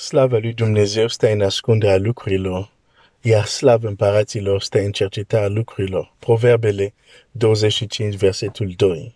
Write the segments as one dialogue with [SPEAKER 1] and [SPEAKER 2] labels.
[SPEAKER 1] Slava lui Dumnezeu stă în ascunderea lucrurilor, iar slavă împăraților stă în cercetarea lucrurilor. Proverbele 25, versetul 2.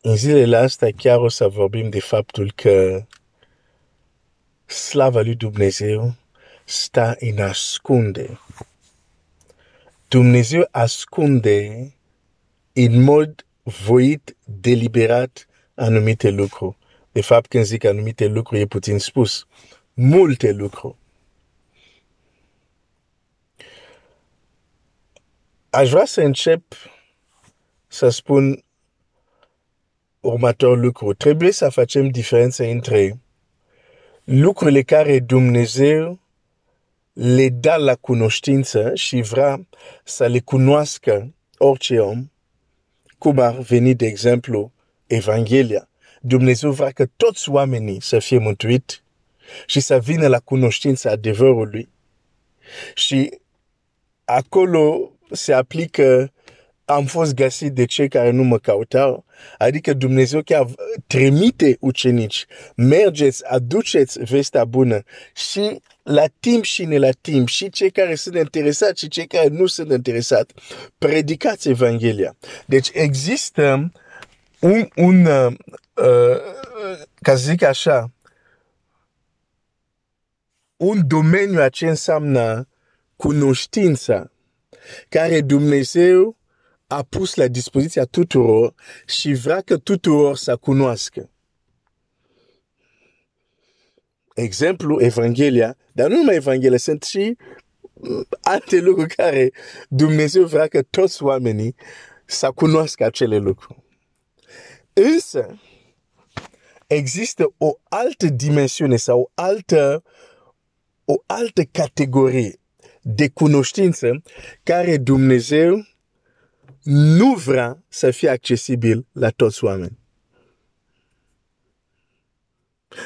[SPEAKER 1] În zilele astea chiar o să vorbim de faptul că slava lui Dumnezeu stă în ascunde. Dumnezeu ascunde în mod voit, deliberat, anumite lucruri. De fapt, când zic anumite lucruri, e puțin spus. Multe lucruri. Aș vrea să încep să spun următorul lucru. Trebuie să facem diferența între lucrurile care Dumnezeu le dă la cunoștință și vrea să le cunoască orice om, cum ar veni, de exemplu, Evanghelia. Dumnezeu vrea că toți oamenii să fie mântuit și să vină la cunoștința adevărului. Și acolo se aplică am fost găsit de cei care nu mă cautau, adică Dumnezeu chiar trimite ucenici, mergeți, aduceți vestea bună și la timp și ne la timp, și cei care sunt interesați și cei care nu sunt interesați, predicați Evanghelia. Deci există un, un uh, uh, ca să zic așa, un domeniu a ce înseamnă cunoștința care Dumnezeu a pus la dispoziția tuturor și vrea că tuturor să cunoască. Exemplu, Evanghelia, dar nu numai Evanghelia, sunt și alte lucruri care Dumnezeu vrea că toți oamenii să cunoască acele lucruri. Însă, există o altă dimensiune sau o altă, o altă categorie de cunoștință care Dumnezeu nu vrea să fie accesibil la toți oameni.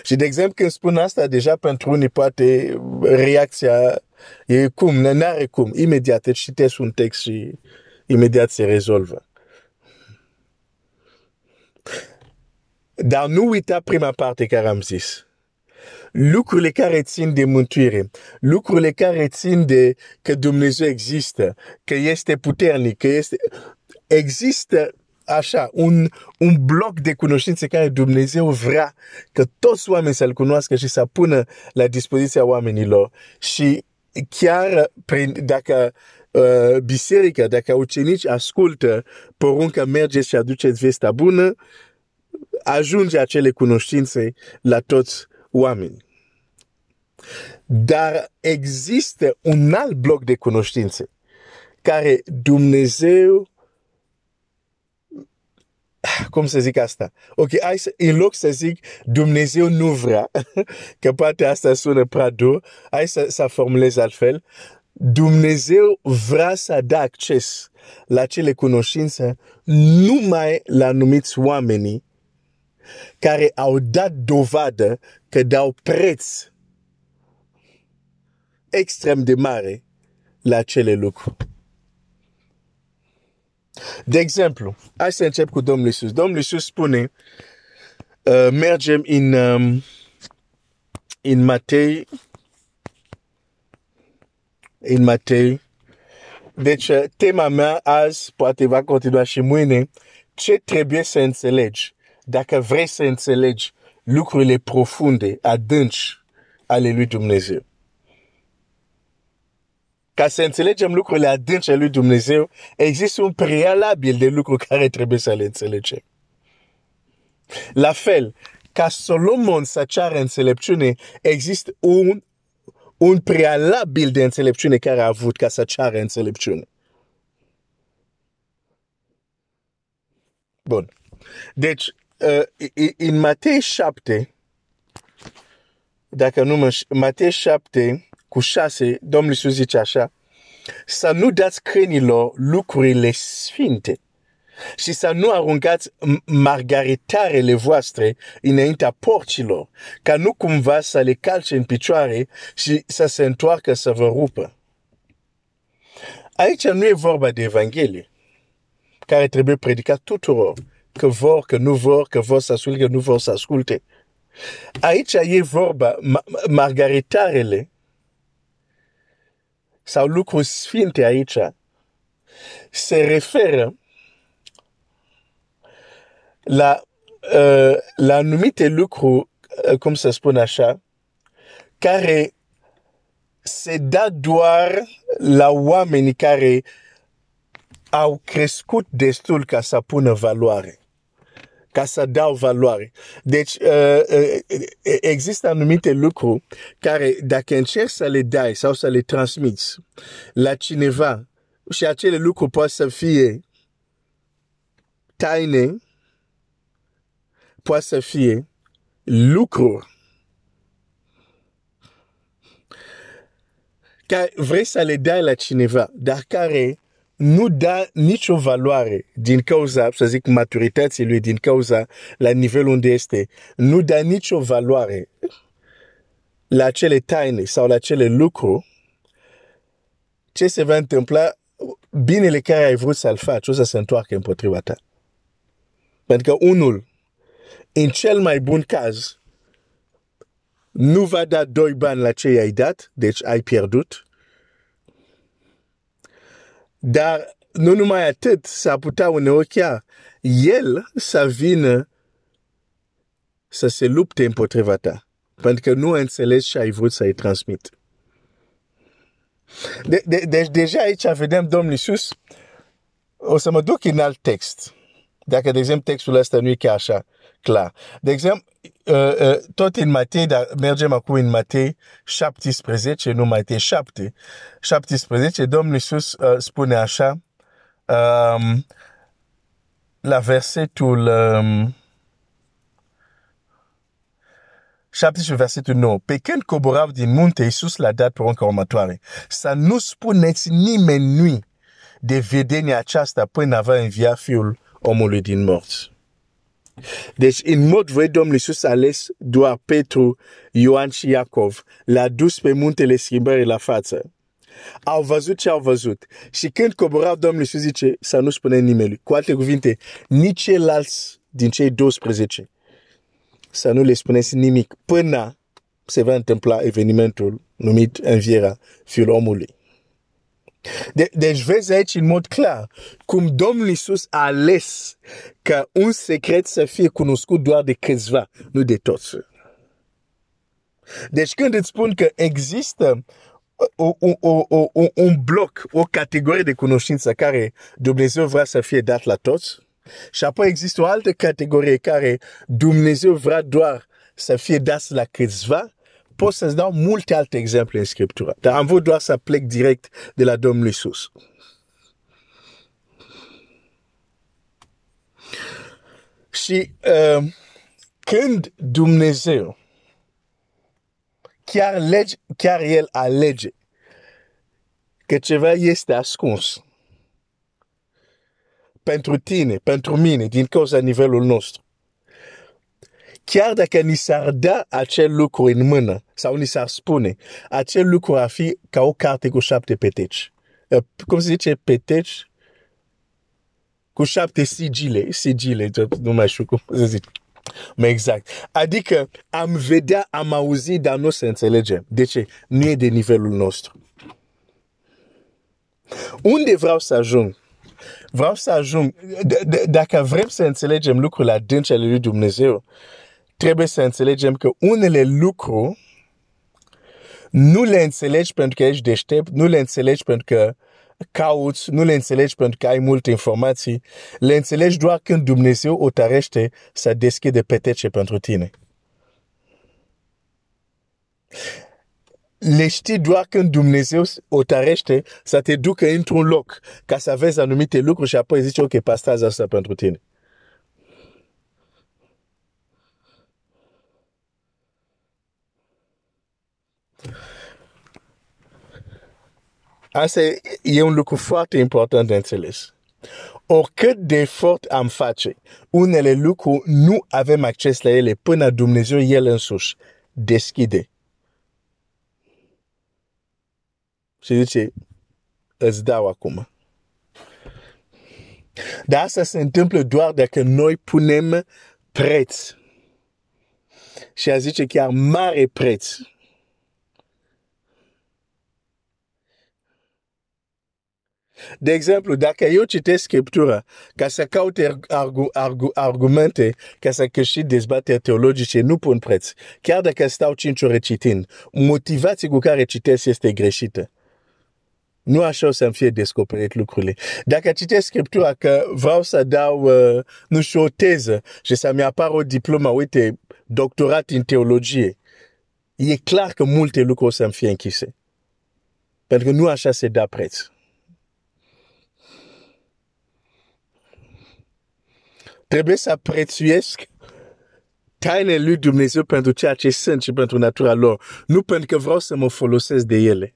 [SPEAKER 1] Și de exemplu, când spun asta, deja pentru unii poate reacția e cum, nu are cum. Imediat îți citesc un text și imediat se rezolvă. Dar nu uita prima parte care am zis lucrurile care țin de mântuire, lucrurile care țin de că Dumnezeu există, că este puternic, că este... Există așa, un, un bloc de cunoștințe care Dumnezeu vrea că toți oamenii să-L cunoască și să pună la dispoziția oamenilor. Și chiar prin, dacă uh, biserica, dacă ucenici ascultă porunca mergeți și aduceți vestea bună, ajunge acele cunoștințe la toți oamenii. Dar există un alt bloc de cunoștințe care Dumnezeu cum să zic asta? Ok, hai să, în loc să zic Dumnezeu nu vrea, că poate asta sună prea dur, hai să, să formulez altfel. Dumnezeu vrea să dea acces la cele cunoștințe numai la anumiți oamenii care au dat dovadă că dau preț extrem de mare la acele lucruri. De exemplu, hai să încep cu Domnul Iisus. Domnul Iisus spune, uh, mergem în, um, în Matei, în Matei. Deci, uh, tema mea azi, poate va continua și mâine, ce trebuie să înțelegi dacă vrei să înțelegi lucrurile profunde, adânci ale lui Dumnezeu. Ca să înțelegem lucrurile adânci ale lui Dumnezeu, există un prealabil de lucruri care trebuie să le înțelegem. La fel, ca Solomon să ceară înțelepciune, există un, un prealabil de înțelepciune care a avut ca să ceară înțelepciune. Bun. Deci, uh, în Matei 7, dacă nu mă... Matei 7 cu 6, Domnul Iisus zice așa, să nu dați crenilor lucrurile sfinte și să nu aruncați margaritarele voastre înaintea porcilor, ca nu cumva să le calce în picioare și să se întoarcă să vă rupă. Aici nu e vorba de Evanghelie, care trebuie predicat tuturor că vor, că nu vor, că vor să asculte, că nu vor să asculte. Aici e vorba, margaritarele sau lucruri sfinte aici se referă la, uh, la anumite lucruri, uh, cum să spun așa, care se da doar la oamenii care au crescut destul ca să pună valoare ca să dau valoare. Deci, uh, uh, există anumite lucruri care, dacă încerci să le dai sau să le transmiți la cineva, și acele lucruri pot să fie taine, pot să fie lucruri care vrei să le dai la cineva, dar care nu da nicio valoare din cauza, să zic, maturității lui, din cauza la nivelul unde este, nu da nicio valoare la acele taine sau la acele lucruri, ce se va întâmpla, binele care ai vrut să-l faci, o să se întoarcă împotriva ta. Pentru că unul, în cel mai bun caz, nu va da doi bani la ce i-ai dat, deci ai pierdut, dar nu numai atât, s-ar putea uneori chiar el să vină să se lupte împotriva ta. Pentru că nu înțelegi și ai vrut să-i transmit. De, de, deci deja aici vedem Domnul Iisus, o să mă duc în alt text. Dacă, de exemplu, textul ăsta nu e chiar așa clar. De exemplu, uh, tot în Matei, dar mergem acum în Matei 17, nu Matei 7, 17, Domnul Iisus uh, spune așa, um, la versetul um, 17, versetul 9. Pe când coborau din munte, Iisus l-a dat următoare. Să de vedenia aceasta până va învia fiul omului din morți. Deci, în mod voi, Domnul Iisus a ales doar Petru, Ioan și Iacov. L-a dus pe muntele schimbării la față. Au văzut ce au văzut. Și când coborau, Domnul Iisus zice să nu spune nimeni. Cu alte cuvinte, nici ceilalți din cei 12 să nu le spuneți nimic până se va întâmpla evenimentul numit învierea Fiul omului. De, deci vezi aici în mod clar cum Domnul Iisus a ales ca un secret să fie cunoscut doar de câțiva, nu de toți. Deci când îți spun că există o, o, o, o, un bloc, o categorie de cunoștință care Dumnezeu vrea să fie dat la toți, și apoi există o altă categorie care Dumnezeu vrea doar să fie dat la câțiva, pot să-ți dau multe alte exemple în Scriptură. Dar am vrut doar să plec direct de la Domnul Isus. Și uh, când Dumnezeu chiar, lege, chiar El alege că ceva este ascuns pentru tine, pentru mine, din cauza nivelul nostru, chiar dacă ni s-ar da acel lucru în mână sau ni s-ar spune, acel lucru ar fi ca o carte cu șapte peteci. Uh, cum se zice peteci? Cu șapte sigile, sigile, nu mai știu cum să zic. Mai exact. Adică am vedea, am auzit, dar nu se înțelege. De ce? Nu e de nivelul nostru. Unde vreau să ajung? Vreau să ajung, dacă vrem să înțelegem lucrurile adânci ale lui Dumnezeu, trebuie să înțelegem că unele lucruri nu le înțelegi pentru că ești deștept, nu le înțelegi pentru că cauți, nu le înțelegi pentru că ai multe informații, le înțelegi doar când Dumnezeu o tarește să deschide petece pentru tine. Le știi doar când Dumnezeu o tarește să te ducă într-un loc ca să vezi anumite lucruri și apoi zici, ok, pastrează asta pentru tine. Asta e un lucru foarte important de înțeles. Oricât de efort am face, unele lucruri nu avem acces la ele până Dumnezeu El însuși deschide. Și zice, îți dau acum. Dar asta se întâmplă doar dacă noi punem preț și a zice chiar mare preț. De exemplu, dacă eu citesc Scriptura ca să caut argu, argu, argumente, ca să câștig dezbateri teologice, nu pun preț. Chiar dacă stau cinci ore citind, motivația cu care citesc este greșită. Nu așa o să-mi fie descoperit lucrurile. Dacă citesc Scriptura că vreau să dau, uh, nu știu, o teză și să-mi apară o diplomă, uite, doctorat în teologie, e clar că multe lucruri o să-mi fie închise. Pentru că nu așa se dă preț. Trebuie să prețuiesc tainele lui Dumnezeu pentru ceea ce sunt și pentru natura lor. Nu pentru că vreau să mă folosesc de ele.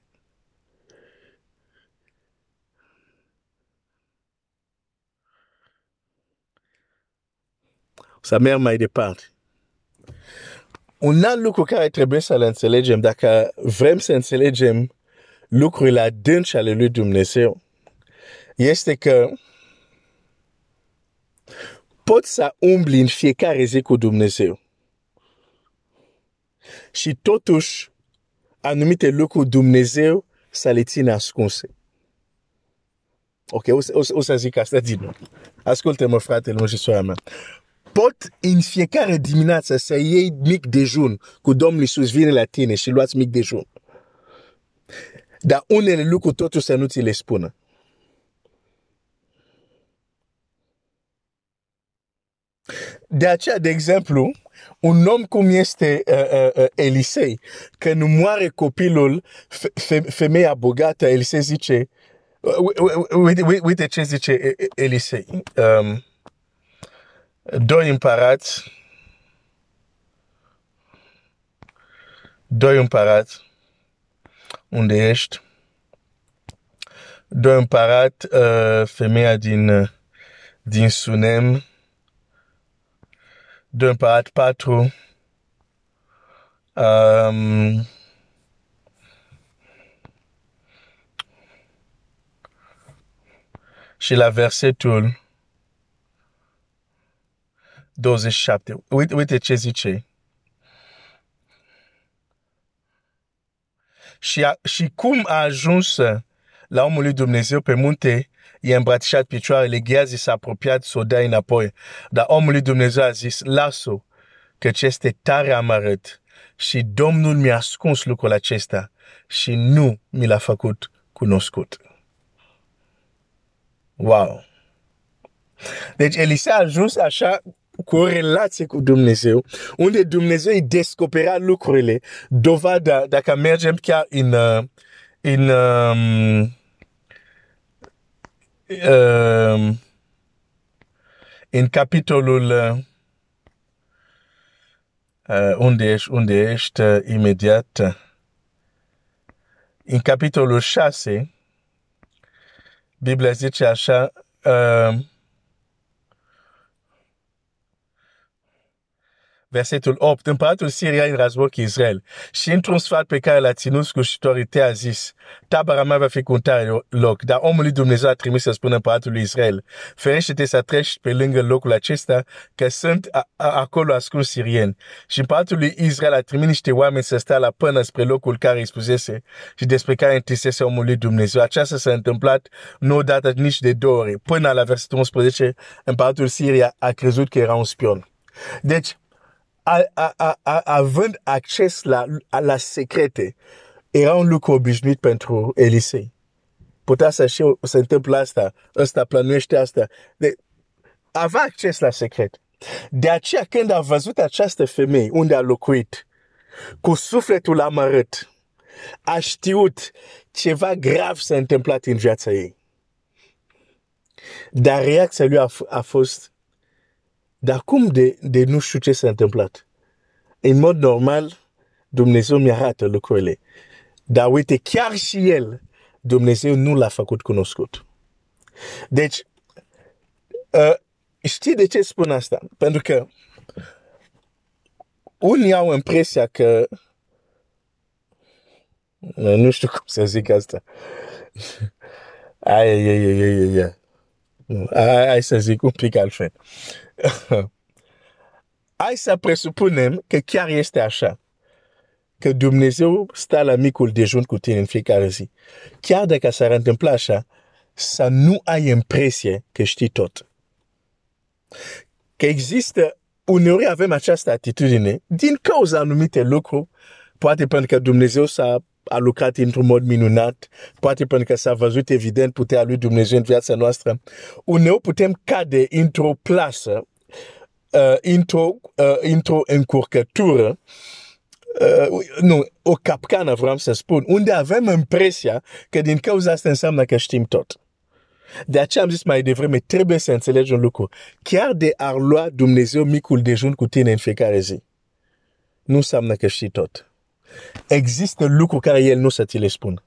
[SPEAKER 1] Să merg mai departe. Un alt lucru care trebuie să-l înțelegem, dacă vrem să înțelegem lucrurile adânci ale lui Dumnezeu, este că poți să umbli în fiecare zi cu Dumnezeu. Și totuși, anumite lucruri Dumnezeu să le ține ascunse. Ok, o, o, o să zic asta din nou. Ascultă-mă, fratele meu și soarea mea. Pot în fiecare dimineață să iei mic dejun cu Domnul Iisus vine la tine și luați mic dejun. Dar unele lucruri totuși să nu ți le spună. De aceea, de exemplu, un om cum este uh, uh, uh, Elisei, când moare copilul, fe, femeia bogată, Elisei zice, uite, uite ce zice Elisei. Um, doi împărați, doi împărați, unde ești? Doi împărat, uh, femeia din, din Sunem, d'un. Um, și la versetul 27. Uite, uite ce zice. Și, și cum a ajuns la omul lui Dumnezeu pe munte i-a îmbrățișat picioarele, Geazi s-a apropiat să o dea înapoi. Dar omul lui Dumnezeu a zis, las-o, ce este tare amărât. Și Domnul mi-a ascuns lucrul acesta și nu mi l-a făcut cunoscut. Wow! Deci Elisa a ajuns așa cu o relație cu Dumnezeu, unde Dumnezeu îi descopera lucrurile, dovada, dacă mergem chiar în, uh, în um, uh, în capitolul uh, unde ești, unde ești uh, imediat, în capitolul 6, Biblia zice așa, uh, versetul 8, împăratul Siria în război cu Israel. Și într-un sfat pe care l-a ținut scușitorii a zis, tabăra mea va fi cu un tare loc, dar omul lui Dumnezeu a trimis să spună împăratul lui Israel, ferește-te să treci pe lângă locul acesta, că sunt a, a, acolo ascuns sirieni. Și împăratul lui Israel a trimis niște oameni să stea la până spre locul care îi spusese și despre care întisese omul lui Dumnezeu. Aceasta s-a întâmplat nu odată, nici de două ori. Până la versetul 11, împăratul Siria a crezut că era un spion. Deci, a, a, a, a, având acces la, la secrete, era un lucru obișnuit pentru Elisei. Putea să și se întâmplă asta, ăsta plănuiește asta. De, avea acces la secret. De aceea când a văzut această femeie unde a locuit, cu sufletul amărât, a știut ceva grav s-a întâmplat în viața ei. Dar reacția lui a, a fost dar cum de, de nu știu ce s-a întâmplat? În mod normal, Dumnezeu mi arată lucrurile. Dar uite, chiar și el, Dumnezeu nu l-a făcut cunoscut. Deci, uh, știi de ce spun asta? Pentru că unii au impresia că nu știu cum să zic asta. Ai, ai, ai, ai, ai, ai. Hai să zic un pic altfel. hai să presupunem că chiar este așa. Că Dumnezeu stă la micul dejun cu tine în fiecare zi. Chiar dacă s-ar întâmpla așa, să nu ai impresie că știi tot. Că există, uneori avem această atitudine din cauza anumite lucruri, poate pentru că Dumnezeu s-a a lucrat într-un mod minunat, poate pentru că s-a văzut evident puterea lui Dumnezeu în viața noastră. Uneori putem cade într-o plasă, uh, într-o, uh, într-o încurcătură, uh, nu, o capcană vreau să spun, unde avem impresia că din cauza asta înseamnă că știm tot. De aceea am zis mai devreme, trebuie să înțelegi un lucru. Chiar de ar lua Dumnezeu micul dejun cu tine în fiecare zi, nu înseamnă că știi tot. Există lucruri care el nu să ți le spun.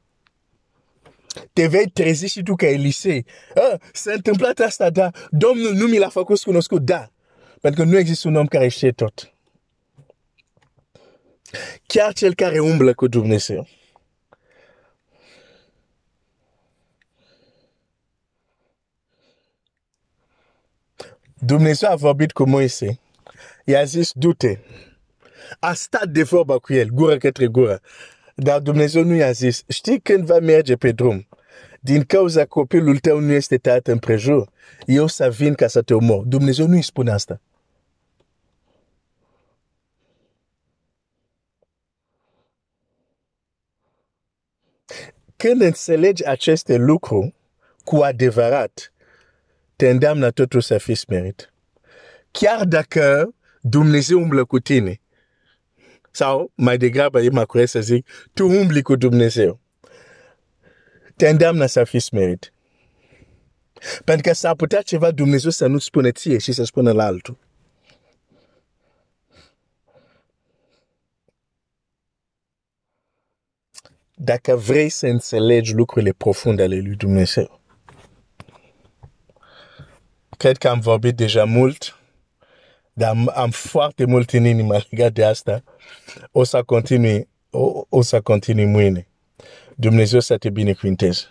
[SPEAKER 1] Te vei trezi și tu ca Elisei. Ah, s-a întâmplat asta, da. Domnul nu mi l-a făcut cunoscut, da. Pentru că nu există un om care știe tot. Chiar cel care umblă cu Dumnezeu. Dumnezeu a vorbit cu Moise. I-a zis, du-te. A stat de vorba cu el, gură către gură. Dar Dumnezeu nu i-a zis, știi când va merge pe drum? Din cauza copilul tău nu este tăiat în prejur, eu să vin ca să te omor. Dumnezeu nu îi spune asta. Când înțelegi aceste lucruri cu adevărat, te îndeamnă totul să fii smerit. Chiar dacă Dumnezeu umblă cu tine, sau mai degrabă e mai corect să zic, tu umbli cu Dumnezeu, te îndeamnă să fii smerit. Pentru că s-ar putea ceva Dumnezeu să nu spune ție și să spună la altul. Dacă vrei să înțelegi lucrurile profunde ale lui Dumnezeu, cred că am vorbit deja mult, dar am, am foarte mult în inima legat de asta. O să continui, o, o să continui mâine. Dumnezeu să te binecuvinteze.